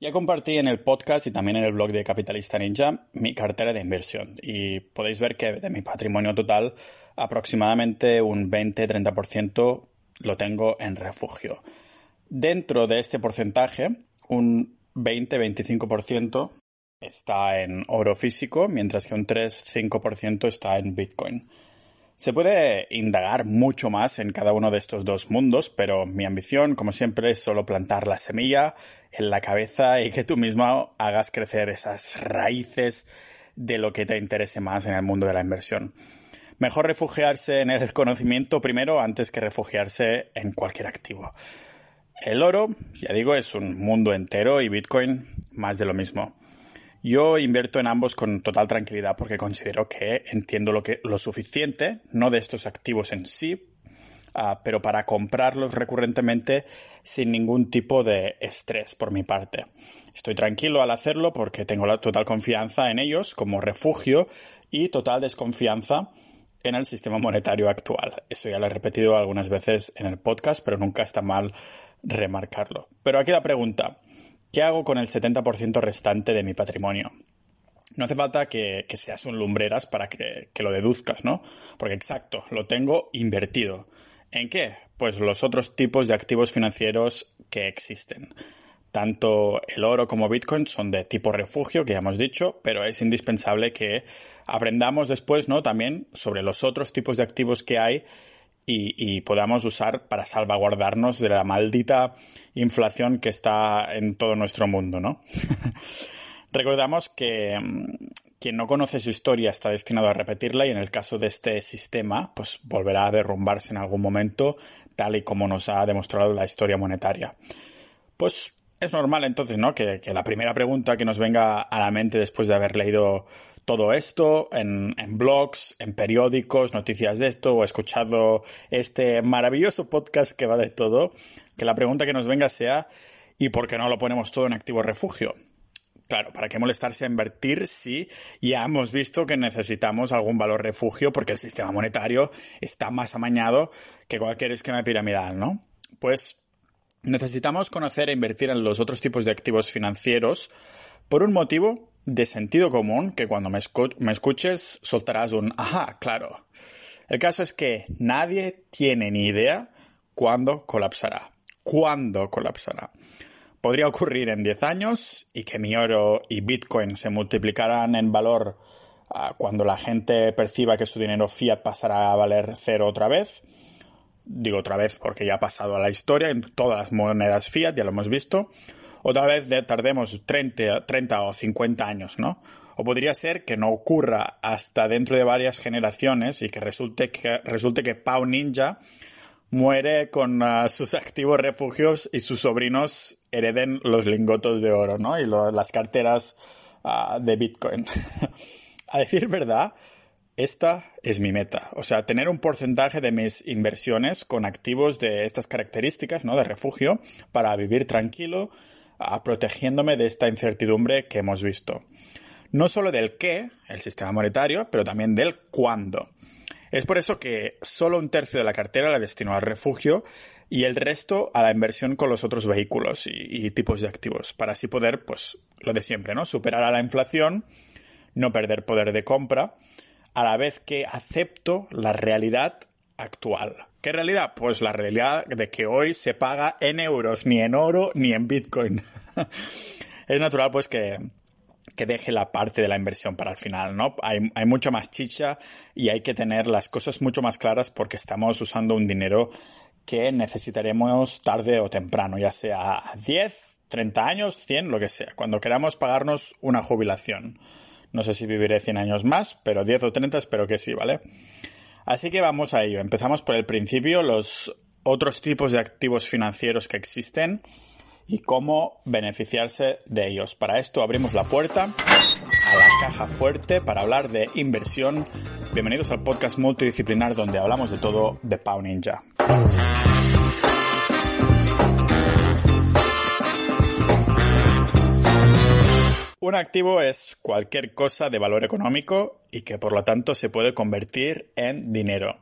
Ya compartí en el podcast y también en el blog de Capitalista Ninja mi cartera de inversión y podéis ver que de mi patrimonio total aproximadamente un 20-30% lo tengo en refugio. Dentro de este porcentaje, un 20-25% está en oro físico, mientras que un 3-5% está en Bitcoin. Se puede indagar mucho más en cada uno de estos dos mundos, pero mi ambición, como siempre, es solo plantar la semilla en la cabeza y que tú mismo hagas crecer esas raíces de lo que te interese más en el mundo de la inversión. Mejor refugiarse en el conocimiento primero antes que refugiarse en cualquier activo. El oro, ya digo, es un mundo entero y Bitcoin más de lo mismo. Yo invierto en ambos con total tranquilidad porque considero que entiendo lo, que, lo suficiente, no de estos activos en sí, uh, pero para comprarlos recurrentemente sin ningún tipo de estrés por mi parte. Estoy tranquilo al hacerlo porque tengo la total confianza en ellos como refugio y total desconfianza en el sistema monetario actual. Eso ya lo he repetido algunas veces en el podcast, pero nunca está mal remarcarlo. Pero aquí la pregunta. ¿Qué hago con el 70% restante de mi patrimonio? No hace falta que, seas un lumbreras para que, que, lo deduzcas, ¿no? Porque exacto, lo tengo invertido. ¿En qué? Pues los otros tipos de activos financieros que existen. Tanto el oro como Bitcoin son de tipo refugio, que ya hemos dicho, pero es indispensable que aprendamos después, ¿no? También sobre los otros tipos de activos que hay y, podamos usar para salvaguardarnos de la maldita inflación que está en todo nuestro mundo, ¿no? Recordamos que mm, quien no conoce su historia está destinado a repetirla y en el caso de este sistema, pues volverá a derrumbarse en algún momento, tal y como nos ha demostrado la historia monetaria. Pues es normal entonces, ¿no? Que, que, la primera pregunta que nos venga a la mente después de haber leído todo esto en, blogs, en periódicos, noticias de esto o escuchado este maravilloso podcast que va de todo, que la pregunta que nos venga sea ¿y por qué no lo ponemos todo en activo refugio? Claro, ¿para qué molestarse a invertir si ya hemos visto que necesitamos algún valor refugio porque el sistema monetario está más amañado que cualquier esquema piramidal, ¿no? Pues necesitamos conocer e invertir en los otros tipos de activos financieros por un motivo de sentido común que cuando me, escuches soltarás un ajá, claro. El caso es que nadie tiene ni idea cuándo colapsará. ¿Cuándo colapsará? Podría ocurrir en 10 años y que mi oro y Bitcoin se multiplicarán en valor ah, cuando la gente perciba que su dinero fiat pasará a valer cero otra vez. Digo otra vez porque ya ha pasado a la historia en todas las monedas fiat, ya lo hemos visto otra vez tardemos 30, 30 o 50 años, ¿no? O podría ser que no ocurra hasta dentro de varias generaciones y que resulte que, resulte que Pau Ninja muere con uh, sus activos refugios y sus sobrinos hereden los lingotos de oro, ¿no? Y las carteras uh, de Bitcoin. A decir verdad, esta es mi meta. O sea, tener un porcentaje de mis inversiones con activos de estas características, ¿no? De refugio, para vivir tranquilo, a protegiéndome de esta incertidumbre que hemos visto. No solo del qué, el sistema monetario, pero también del cuándo. Es por eso que solo un tercio de la cartera la destino al refugio y el resto a la inversión con los otros vehículos y, y, tipos de activos, para así poder, pues, lo de siempre, ¿no? Superar a la inflación, no perder poder de compra, a la vez que acepto la realidad actual. ¿Qué realidad? Pues la realidad de que hoy se paga en euros, ni en oro, ni en Bitcoin. es natural pues que, que deje la parte de la inversión para el final, ¿no? Hay, hay mucho más chicha y hay que tener las cosas mucho más claras porque estamos usando un dinero que necesitaremos tarde o temprano, ya sea 10, 30 años, 100, lo que sea, cuando queramos pagarnos una jubilación. No sé si viviré 100 años más, pero 10 o 30 espero que sí, ¿vale? Así que vamos a ello. Empezamos por el principio, los otros tipos de activos financieros que existen y cómo beneficiarse de ellos. Para esto abrimos la puerta a la caja fuerte para hablar de inversión. Bienvenidos al podcast multidisciplinar donde hablamos de todo de Pau Ninja. Un activo es cualquier cosa de valor económico y que por lo tanto se puede convertir en dinero.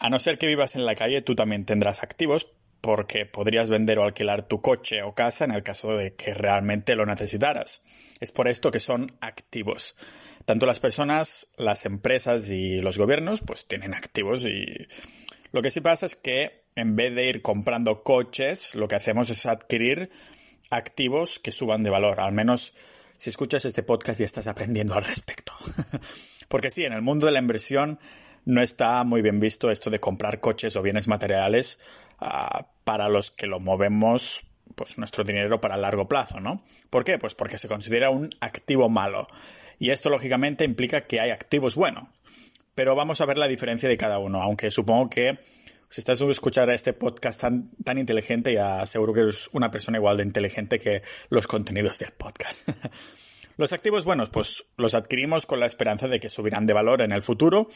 A no ser que vivas en la calle, tú también tendrás activos, porque podrías vender o alquilar tu coche o casa en el caso de que realmente lo necesitaras. Es por esto que son activos. Tanto las personas, las empresas y los gobiernos pues tienen activos y lo que sí pasa es que en vez de ir comprando coches, lo que hacemos es adquirir activos que suban de valor. Al menos si escuchas este podcast y estás aprendiendo al respecto. Porque sí, en el mundo de la inversión no está muy bien visto esto de comprar coches o bienes materiales ah, para los que lo movemos pues nuestro dinero para largo plazo, ¿no? ¿Por qué? Pues porque se considera un activo malo. Y esto lógicamente implica que hay activos buenos. Pero vamos a ver la diferencia de cada uno, aunque supongo que si estás escuchando este podcast tan, tan inteligente, ya seguro que eres una persona igual de inteligente que los contenidos del podcast. los activos buenos, pues los adquirimos con la esperanza de que subirán de valor en el futuro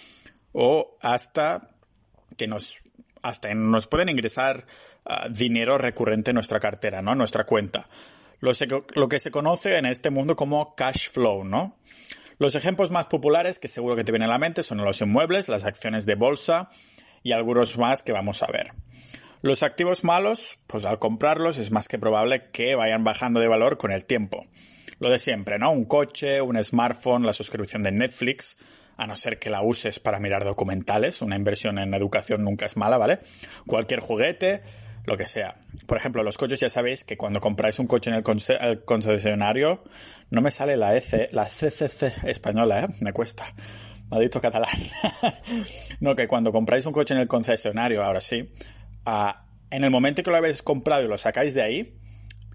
o hasta que nos hasta nos pueden ingresar ah, dinero recurrente en nuestra cartera, ¿no? Nuestra cuenta. Lo, lo, que se conoce en este mundo como cash flow, ¿no? Los ejemplos más populares que seguro que te vienen a la mente son los inmuebles, las acciones de bolsa y algunos más que vamos a ver. Los activos malos, pues al comprarlos es más que probable que vayan bajando de valor con el tiempo. Lo de siempre, ¿no? Un coche, un smartphone, la suscripción de Netflix, a no ser que la uses para mirar documentales, una inversión en educación nunca es mala, ¿vale? Cualquier juguete, lo que sea. Por ejemplo, los coches ya sabéis que cuando compráis un coche en el, concesionario, no me sale la EC, la CCC española, ¿eh? Me cuesta. Maldito catalán. no, que cuando compráis un coche en el concesionario, ahora sí, ah, en el momento que lo habéis comprado y lo sacáis de ahí,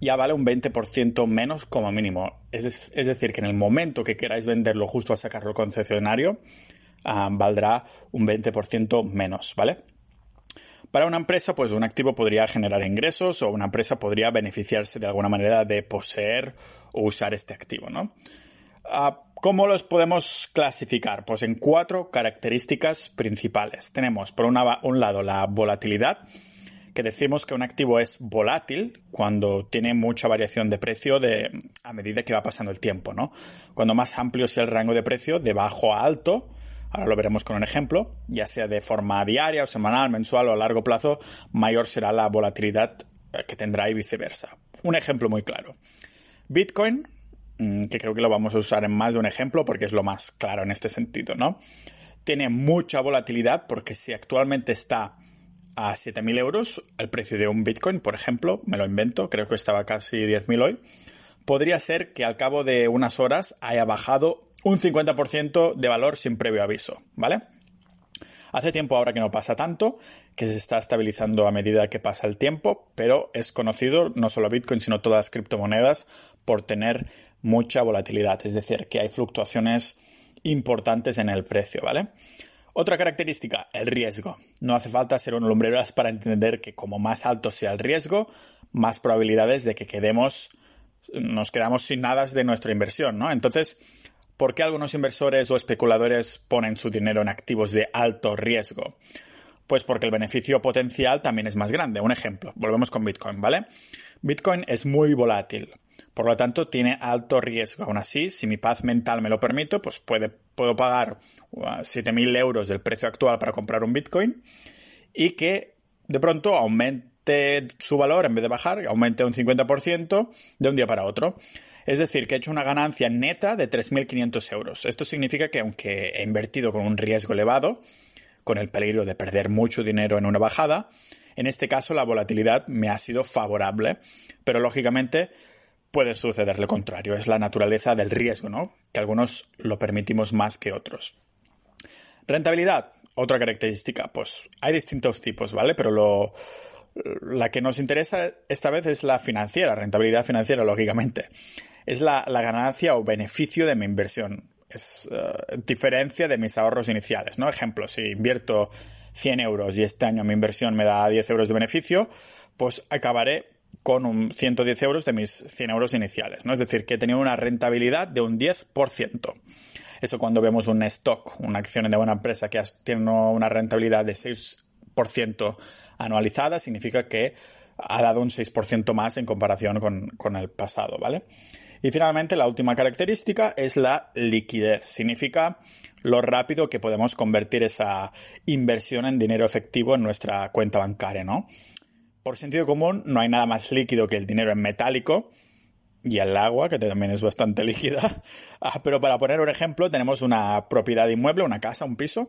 ya vale un 20% menos como mínimo. Es, decir, que en el momento que queráis venderlo justo al sacarlo al concesionario, ah, valdrá un 20% menos, ¿vale? Para una empresa, pues un activo podría generar ingresos o una empresa podría beneficiarse de alguna manera de poseer o usar este activo, ¿no? Ah, ¿Cómo los podemos clasificar? Pues en cuatro características principales. Tenemos, por un lado, la volatilidad, que decimos que un activo es volátil cuando tiene mucha variación de precio de, a medida que va pasando el tiempo, ¿no? Cuando más amplio sea el rango de precio, de bajo a alto, ahora lo veremos con un ejemplo, ya sea de forma diaria o semanal, mensual o a largo plazo, mayor será la volatilidad eh, que tendrá y viceversa. Un ejemplo muy claro. Bitcoin, que creo que lo vamos a usar en más de un ejemplo porque es lo más claro en este sentido, ¿no? Tiene mucha volatilidad porque si actualmente está a 7.000 euros el precio de un Bitcoin, por ejemplo, me lo invento, creo que estaba casi 10.000 hoy, podría ser que al cabo de unas horas haya bajado un 50% de valor sin previo aviso, ¿vale? Hace tiempo ahora que no pasa tanto, que se está estabilizando a medida que pasa el tiempo, pero es conocido no solo Bitcoin, sino todas las criptomonedas por tener mucha volatilidad, es decir, que hay fluctuaciones importantes en el precio, ¿vale? Otra característica, el riesgo. No hace falta ser un lumbreras para entender que como más alto sea el riesgo, más probabilidades de que quedemos, nos quedamos sin nada de nuestra inversión, ¿no? Entonces, ¿por qué algunos inversores o especuladores ponen su dinero en activos de alto riesgo? Pues porque el beneficio potencial también es más grande. Un ejemplo, volvemos con Bitcoin, ¿vale? Bitcoin es muy volátil. Por lo tanto, tiene alto riesgo. Aún así, si mi paz mental me lo permite, pues puedo pagar 7.000 uh, euros del precio actual para comprar un Bitcoin y que de pronto aumente su valor en vez de bajar, aumente un 50% de un día para otro. Es decir, que he hecho una ganancia neta de 3.500 euros. Esto significa que aunque he invertido con un riesgo elevado, con el peligro de perder mucho dinero en una bajada, en este caso la volatilidad me ha sido favorable, pero lógicamente puede suceder lo contrario. Es la naturaleza del riesgo, ¿no? Que algunos lo permitimos más que otros. Rentabilidad, otra característica. Pues hay distintos tipos, ¿vale? Pero lo, la que nos interesa esta vez es la financiera, rentabilidad financiera, lógicamente. Es la, ganancia o beneficio de mi inversión. Es uh, diferencia de mis ahorros iniciales, ¿no? Ejemplo, si invierto 100 euros y este año mi inversión me da 10 euros de beneficio, pues acabaré con un 110 euros de mis 100 euros iniciales, ¿no? Es decir, que he tenido una rentabilidad de un 10%. Eso cuando vemos un stock, una acción de una empresa que tiene una rentabilidad de 6% anualizada, significa que ha dado un 6% más en comparación con, con el pasado, ¿vale? Y finalmente, la última característica es la liquidez. Significa lo rápido que podemos convertir esa inversión en dinero efectivo en nuestra cuenta bancaria, ¿no? Por sentido común, no hay nada más líquido que el dinero en metálico y el agua, que también es bastante líquida. Ah, pero para poner un ejemplo, tenemos una propiedad inmueble, una casa, un piso,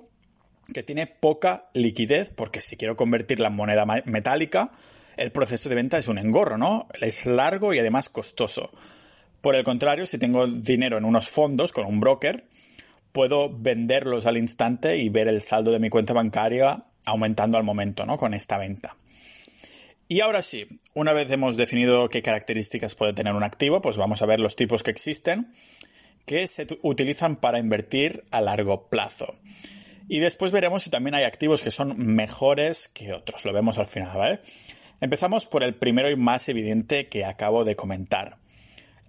que tiene poca liquidez, porque si quiero convertirla en moneda metálica, el proceso de venta es un engorro, ¿no? Es largo y además costoso. Por el contrario, si tengo dinero en unos fondos con un broker, puedo venderlos al instante y ver el saldo de mi cuenta bancaria aumentando al momento, ¿no? Con esta venta. Y ahora sí, una vez hemos definido qué características puede tener un activo, pues vamos a ver los tipos que existen que se utilizan para invertir a largo plazo. Y después veremos si también hay activos que son mejores que otros. Lo vemos al final, ¿vale? Empezamos por el primero y más evidente que acabo de comentar.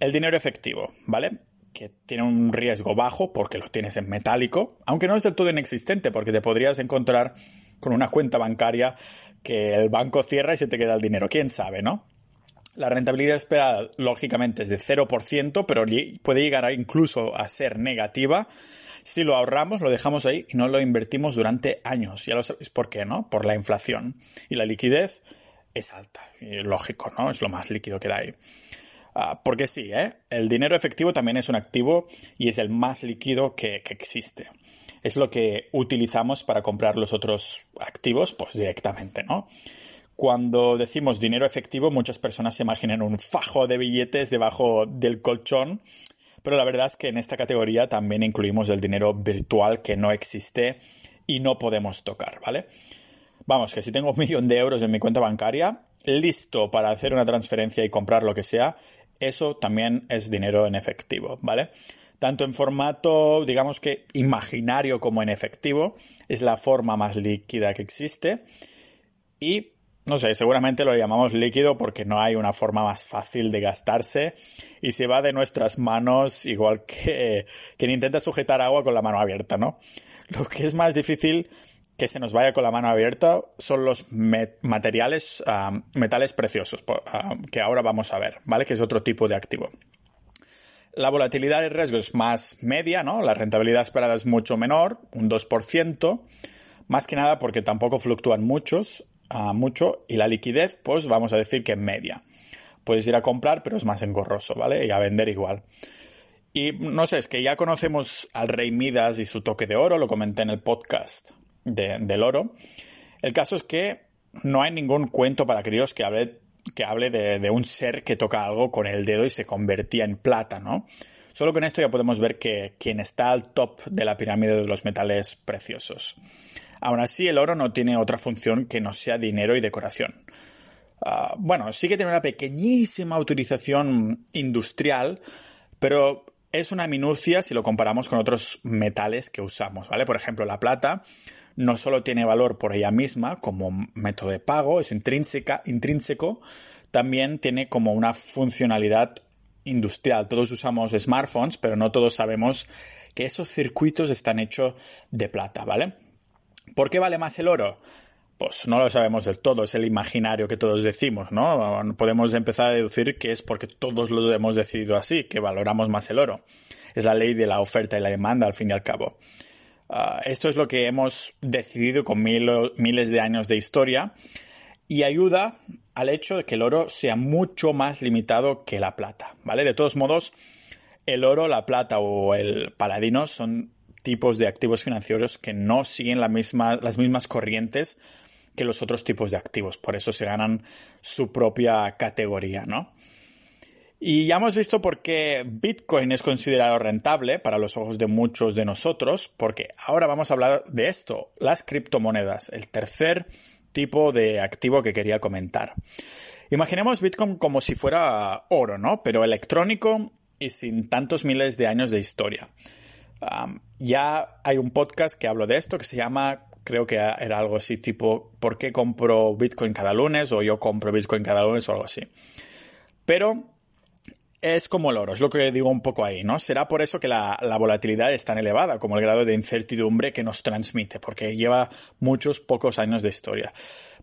El dinero efectivo, ¿vale? Que tiene un riesgo bajo porque lo tienes en metálico, aunque no es del todo inexistente porque te podrías encontrar con una cuenta bancaria que el banco cierra y se te queda el dinero. ¿Quién sabe, no? La rentabilidad esperada, lógicamente, es de 0%, pero puede llegar incluso a ser negativa si lo ahorramos, lo dejamos ahí y no lo invertimos durante años. Ya lo sabéis por qué, ¿no? Por la inflación. Y la liquidez es alta. Y lógico, ¿no? Es lo más líquido que da ahí. Ah, porque sí, ¿eh? El dinero efectivo también es un activo y es el más líquido que, que existe. Es lo que utilizamos para comprar los otros activos, pues directamente, ¿no? Cuando decimos dinero efectivo, muchas personas se imaginan un fajo de billetes debajo del colchón pero la verdad es que en esta categoría también incluimos el dinero virtual que no existe y no podemos tocar, ¿vale? Vamos, que si tengo un millón de euros en mi cuenta bancaria, listo para hacer una transferencia y comprar lo que sea, eso también es dinero en efectivo, ¿vale? Tanto en formato, digamos que imaginario como en efectivo, es la forma más líquida que existe. Y no sé, seguramente lo llamamos líquido porque no hay una forma más fácil de gastarse y se va de nuestras manos igual que quien intenta sujetar agua con la mano abierta, ¿no? Lo que es más difícil que se nos vaya con la mano abierta son los materiales, ah, metales preciosos, ah, que ahora vamos a ver, ¿vale? Que es otro tipo de activo. La volatilidad de riesgo es más media, ¿no? La rentabilidad esperada es mucho menor, un 2%, más que nada porque tampoco fluctúan muchos, mucho y la liquidez, pues vamos a decir que media. Puedes ir a comprar, pero es más engorroso, ¿vale? Y a vender igual. Y no sé, es que ya conocemos al rey Midas y su toque de oro, lo comenté en el podcast del oro. El caso es que no hay ningún cuento para críos que hable, que hable de, un ser que toca algo con el dedo y se convertía en plata, ¿no? Solo con esto ya podemos ver que quien está al top de la pirámide de los metales preciosos. Aún así, el oro no tiene otra función que no sea dinero y decoración. Ah, bueno, sí que tiene una pequeñísima utilización industrial, pero es una minucia si lo comparamos con otros metales que usamos, ¿vale? Por ejemplo, la plata no solo tiene valor por ella misma como método de pago, es intrínseca, intrínseco, también tiene como una funcionalidad industrial. Todos usamos smartphones, pero no todos sabemos que esos circuitos están hechos de plata, ¿vale? ¿Por qué vale más el oro? Pues no lo sabemos del todo, es el imaginario que todos decimos, ¿no? Podemos empezar a deducir que es porque todos lo hemos decidido así, que valoramos más el oro. Es la ley de la oferta y la demanda, al fin y al cabo. Ah, esto es lo que hemos decidido con miles de años de historia y ayuda al hecho de que el oro sea mucho más limitado que la plata, ¿vale? De todos modos, el oro, la plata o el paladino son tipos de activos financieros que no siguen las mismas corrientes que los otros tipos de activos. Por eso se ganan su propia categoría, ¿no? Y ya hemos visto por qué Bitcoin es considerado rentable para los ojos de muchos de nosotros, porque ahora vamos a hablar de esto, las criptomonedas, el tercer tipo de activo que quería comentar. Imaginemos Bitcoin como si fuera oro, ¿no? Pero electrónico y sin tantos miles de años de historia ya hay un podcast que hablo de esto que se llama, creo que era algo así tipo, ¿por qué compro Bitcoin cada lunes? o yo compro Bitcoin cada lunes o algo así. Pero es como el oro, es lo que digo un poco ahí, ¿no? Será por eso que la, la, volatilidad es tan elevada, como el grado de incertidumbre que nos transmite, porque lleva muchos pocos años de historia.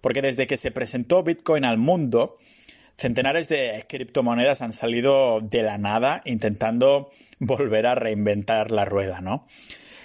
Porque desde que se presentó Bitcoin al mundo, Centenares de criptomonedas han salido de la nada intentando volver a reinventar la rueda, ¿no?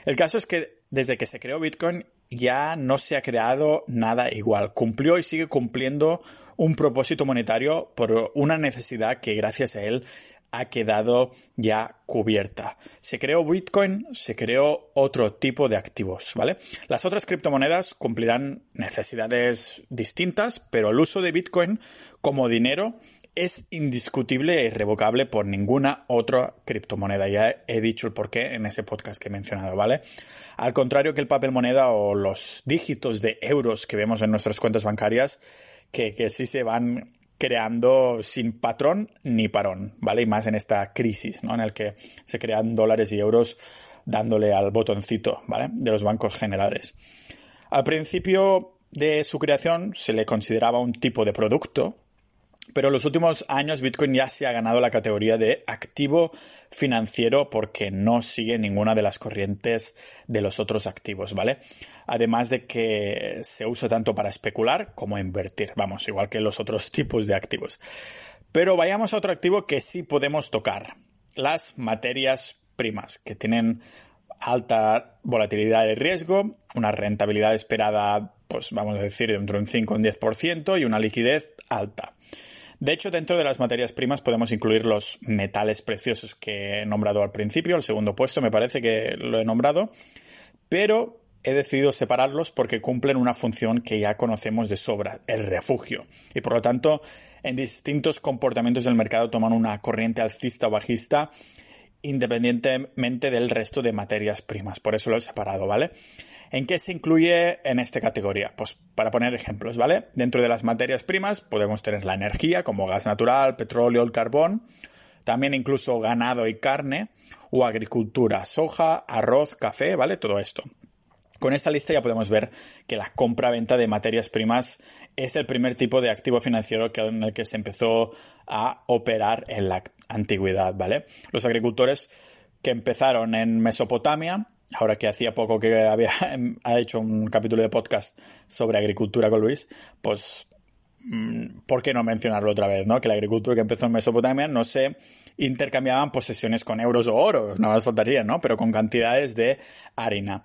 El caso es que desde que se creó Bitcoin ya no se ha creado nada igual. Cumplió y sigue cumpliendo un propósito monetario por una necesidad que gracias a él ha quedado ya cubierta. Se creó Bitcoin, se creó otro tipo de activos, ¿vale? Las otras criptomonedas cumplirán necesidades distintas, pero el uso de Bitcoin como dinero es indiscutible e irrevocable por ninguna otra criptomoneda. Ya he dicho el porqué en ese podcast que he mencionado, ¿vale? Al contrario que el papel moneda o los dígitos de euros que vemos en nuestras cuentas bancarias, que, que sí se van creando sin patrón ni parón, ¿vale? Y más en esta crisis, ¿no? En el que se crean dólares y euros dándole al botoncito, ¿vale? De los bancos generales. Al principio de su creación se le consideraba un tipo de producto, pero en los últimos años Bitcoin ya se ha ganado la categoría de activo financiero porque no sigue ninguna de las corrientes de los otros activos, ¿vale? Además de que se usa tanto para especular como invertir, vamos, igual que los otros tipos de activos. Pero vayamos a otro activo que sí podemos tocar, las materias primas, que tienen alta volatilidad de riesgo, una rentabilidad esperada, pues vamos a decir, de entre un 5 y un 10% y una liquidez alta. De hecho, dentro de las materias primas podemos incluir los metales preciosos que he nombrado al principio, el segundo puesto me parece que lo he nombrado, pero he decidido separarlos porque cumplen una función que ya conocemos de sobra, el refugio. Y por lo tanto, en distintos comportamientos del mercado toman una corriente alcista o bajista independientemente del resto de materias primas. Por eso lo he separado, ¿vale? ¿En qué se incluye en esta categoría? Pues para poner ejemplos, ¿vale? Dentro de las materias primas podemos tener la energía, como gas natural, petróleo, el carbón, también incluso ganado y carne, o agricultura, soja, arroz, café, ¿vale? Todo esto. Con esta lista ya podemos ver que la compra-venta de materias primas es el primer tipo de activo financiero en el que se empezó a operar en la antigüedad, ¿vale? Los agricultores que empezaron en Mesopotamia ahora que hacía poco que había ha hecho un capítulo de podcast sobre agricultura con Luis, pues mm, ¿por qué no mencionarlo otra vez? ¿no? Que la agricultura que empezó en Mesopotamia no se intercambiaban posesiones con euros o oro, no más faltaría, ¿no? Pero con cantidades de harina.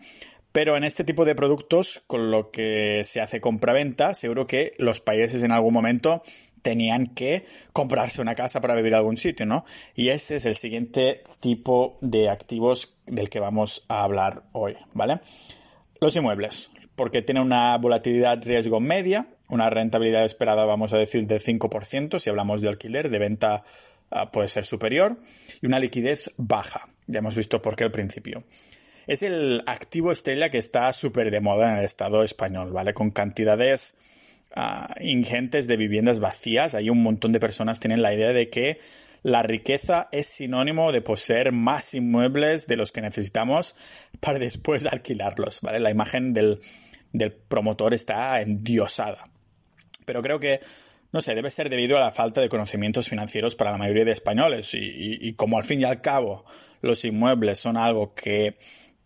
Pero en este tipo de productos, con lo que se hace compra-venta, seguro que los países en algún momento tenían que comprarse una casa para vivir en algún sitio, ¿no? Y ese es el siguiente tipo de activos del que vamos a hablar hoy, ¿vale? Los inmuebles, porque tienen una volatilidad riesgo media, una rentabilidad esperada, vamos a decir, del 5%, si hablamos de alquiler, de venta ah, puede ser superior, y una liquidez baja. Ya hemos visto por qué al principio. Es el activo estrella que está súper de moda en el Estado español, ¿vale? Con cantidades ingentes de viviendas vacías. Hay un montón de personas que tienen la idea de que la riqueza es sinónimo de poseer más inmuebles de los que necesitamos para después alquilarlos, ¿vale? La imagen del, promotor está endiosada. Pero creo que, no sé, debe ser debido a la falta de conocimientos financieros para la mayoría de españoles y como al fin y al cabo los inmuebles son algo que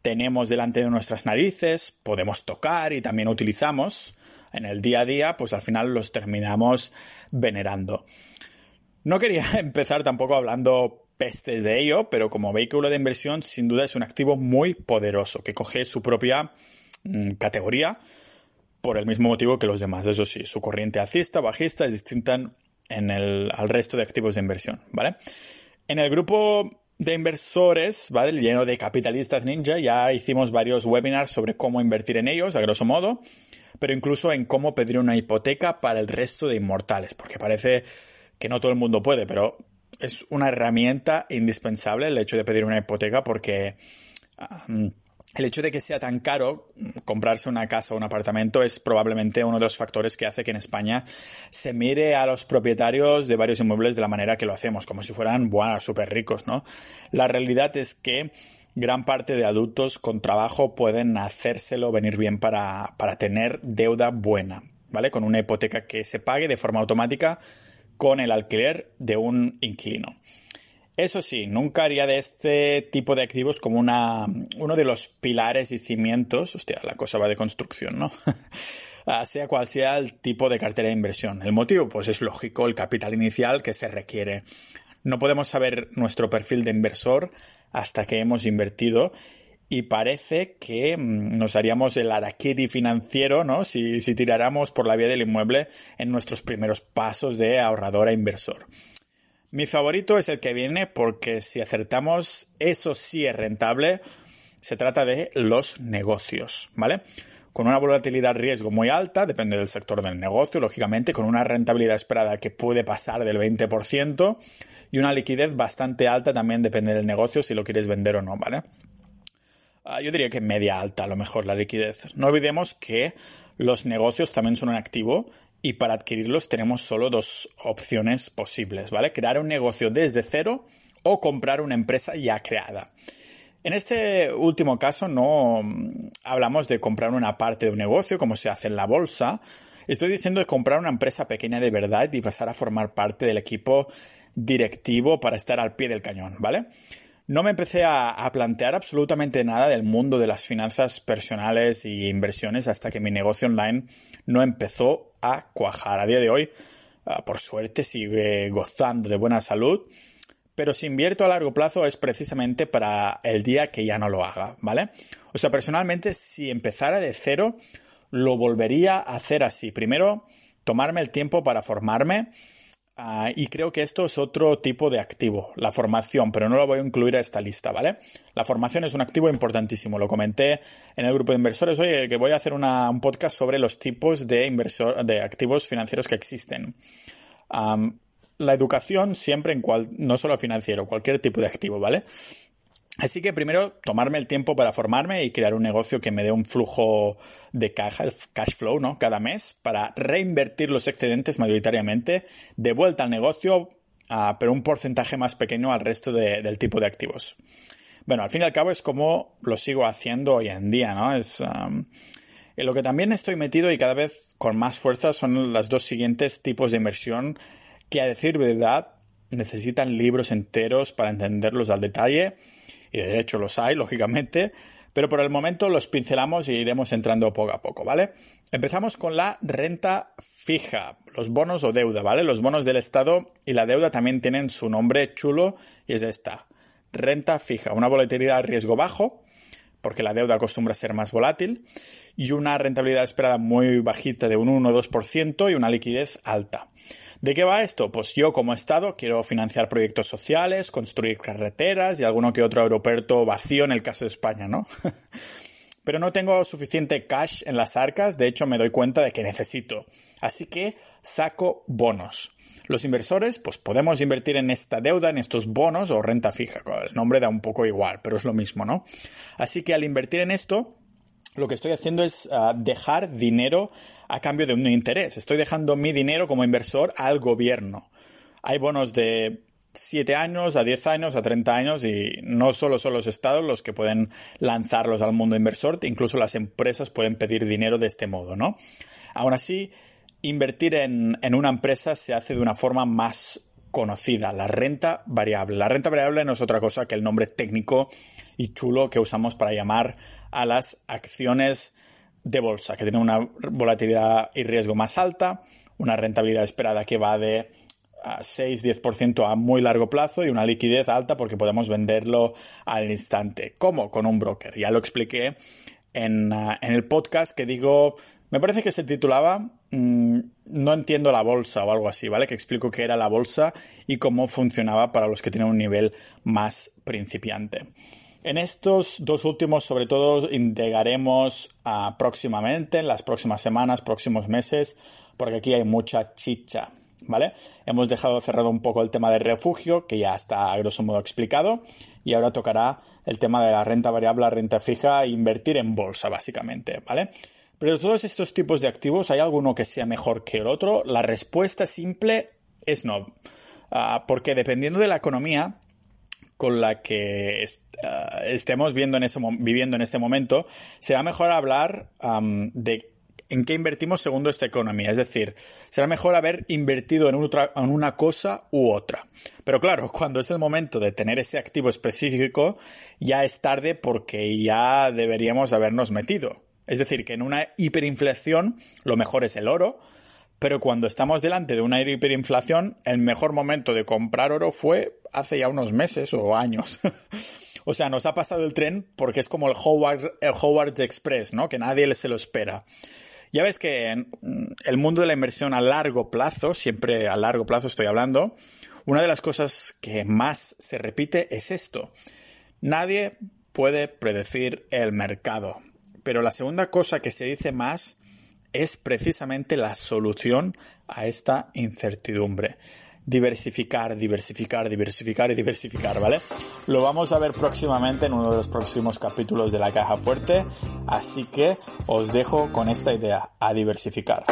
tenemos delante de nuestras narices, podemos tocar y también utilizamos, en el día a día, pues al final los terminamos venerando. No quería empezar tampoco hablando pestes de ello, pero como vehículo de inversión sin duda es un activo muy poderoso que coge su propia mm, categoría por el mismo motivo que los demás. Eso sí, su corriente alcista, bajista es distinta en el, al resto de activos de inversión, ¿vale? En el grupo de inversores, ¿vale? Lleno de capitalistas ninja, ya hicimos varios webinars sobre cómo invertir en ellos, a grosso modo pero incluso en cómo pedir una hipoteca para el resto de inmortales, porque parece que no todo el mundo puede, pero es una herramienta indispensable el hecho de pedir una hipoteca porque el hecho de que sea tan caro comprarse una casa o un apartamento es probablemente uno de los factores que hace que en España se mire a los propietarios de varios inmuebles de la manera que lo hacemos, como si fueran, bueno, súper ricos, ¿no? La realidad es que gran parte de adultos con trabajo pueden hacérselo venir bien para, para tener deuda buena, ¿vale? Con una hipoteca que se pague de forma automática con el alquiler de un inquilino. Eso sí, nunca haría de este tipo de activos como una, uno de los pilares y cimientos, hostia, la cosa va de construcción, ¿no? Ah, sea cual sea el tipo de cartera de inversión. El motivo, pues es lógico, el capital inicial que se requiere. No podemos saber nuestro perfil de inversor hasta que hemos invertido y parece que mm, nos haríamos el araquiri financiero, ¿no? Si, si tiráramos por la vía del inmueble en nuestros primeros pasos de ahorrador a inversor. Mi favorito es el que viene porque si acertamos, eso sí es rentable. Se trata de los negocios, ¿vale? Con una volatilidad riesgo muy alta, depende del sector del negocio, lógicamente, con una rentabilidad esperada que puede pasar del 20% y una liquidez bastante alta también depende del negocio si lo quieres vender o no, ¿vale? Ah, yo diría que media alta a lo mejor la liquidez. No olvidemos que los negocios también son un activo y para adquirirlos tenemos solo dos opciones posibles, ¿vale? Crear un negocio desde cero o comprar una empresa ya creada. En este último caso no mm, hablamos de comprar una parte de un negocio como se hace en la bolsa. Estoy diciendo de comprar una empresa pequeña de verdad y pasar a formar parte del equipo directivo para estar al pie del cañón, ¿vale? No me empecé a, plantear absolutamente nada del mundo de las finanzas personales y inversiones hasta que mi negocio online no empezó a cuajar. A día de hoy, ah, por suerte, sigue gozando de buena salud, pero si invierto a largo plazo es precisamente para el día que ya no lo haga, ¿vale? O sea, personalmente, si empezara de cero, lo volvería a hacer así. Primero, tomarme el tiempo para formarme, Ah, y creo que esto es otro tipo de activo, la formación, pero no lo voy a incluir a esta lista, ¿vale? La formación es un activo importantísimo. Lo comenté en el grupo de inversores, oye, que voy a hacer un podcast sobre los tipos de, inversor, de activos financieros que existen. La educación siempre en cual, no solo financiero, cualquier tipo de activo, ¿vale? Así que primero tomarme el tiempo para formarme y crear un negocio que me dé un flujo de caja, cash flow, ¿no? Cada mes para reinvertir los excedentes mayoritariamente de vuelta al negocio, uh, pero un porcentaje más pequeño al resto de, del tipo de activos. Bueno, al fin y al cabo es como lo sigo haciendo hoy en día, ¿no? Es en lo que también estoy metido y cada vez con más fuerza son los dos siguientes tipos de inversión que a decir verdad necesitan libros enteros para entenderlos al detalle y de hecho los hay, lógicamente, pero por el momento los pincelamos y iremos entrando poco a poco, ¿vale? Empezamos con la renta fija, los bonos o deuda, ¿vale? Los bonos del Estado y la deuda también tienen su nombre chulo y es esta, renta fija, una volatilidad a riesgo bajo, porque la deuda acostumbra a ser más volátil, y una rentabilidad esperada muy bajita de un 1 o 2% y una liquidez alta. ¿De qué va esto? Pues yo como Estado quiero financiar proyectos sociales, construir carreteras y alguno que otro aeropuerto vacío en el caso de España, ¿no? Pero no tengo suficiente cash en las arcas, de hecho me doy cuenta de que necesito. Así que saco bonos. Los inversores, pues podemos invertir en esta deuda, en estos bonos o renta fija. El nombre da un poco igual, pero es lo mismo, ¿no? Así que al invertir en esto, lo que estoy haciendo es ah, dejar dinero a cambio de un interés. Estoy dejando mi dinero como inversor al gobierno. Hay bonos de 7 años, a 10 años, a 30 años y no solo son los estados los que pueden lanzarlos al mundo inversor, incluso las empresas pueden pedir dinero de este modo, ¿no? Aún así, invertir en, en una empresa se hace de una forma más conocida, la renta variable. La renta variable no es otra cosa que el nombre técnico y chulo que usamos para llamar a las acciones de bolsa, que tienen una volatilidad y riesgo más alta, una rentabilidad esperada que va de 6-10% a muy largo plazo y una liquidez alta porque podemos venderlo al instante. ¿Cómo? Con un broker. Ya lo expliqué en, ah, en el podcast que digo me parece que se titulaba mm, No entiendo la bolsa o algo así, ¿vale? Que explico qué era la bolsa y cómo funcionaba para los que tienen un nivel más principiante. En estos dos últimos, sobre todo, integraremos ah, próximamente, en las próximas semanas, próximos meses, porque aquí hay mucha chicha, ¿vale? Hemos dejado cerrado un poco el tema de refugio, que ya está a grosso modo explicado, y ahora tocará el tema de la renta variable, renta fija e invertir en bolsa, básicamente, ¿vale? Pero todos estos tipos de activos, ¿hay alguno que sea mejor que el otro? La respuesta simple es no. Ah, porque dependiendo de la economía con la que ah, estemos en viviendo en este momento, será mejor hablar de en qué invertimos según esta economía. Es decir, será mejor haber invertido en, una cosa u otra. Pero claro, cuando es el momento de tener ese activo específico, ya es tarde porque ya deberíamos habernos metido. Es decir, que en una hiperinflación lo mejor es el oro, Pero cuando estamos delante de una hiperinflación, el mejor momento de comprar oro fue hace ya unos meses o años. o sea, nos ha pasado el tren porque es como el Howard, el Howard Express, ¿no? Que nadie se lo espera. Ya ves que en el mundo de la inversión a largo plazo, siempre a largo plazo estoy hablando, una de las cosas que más se repite es esto. Nadie puede predecir el mercado. Pero la segunda cosa que se dice más es precisamente la solución a esta incertidumbre. Diversificar, diversificar, diversificar y diversificar, ¿vale? Lo vamos a ver próximamente en uno de los próximos capítulos de la caja fuerte, así que os dejo con esta idea, a diversificar.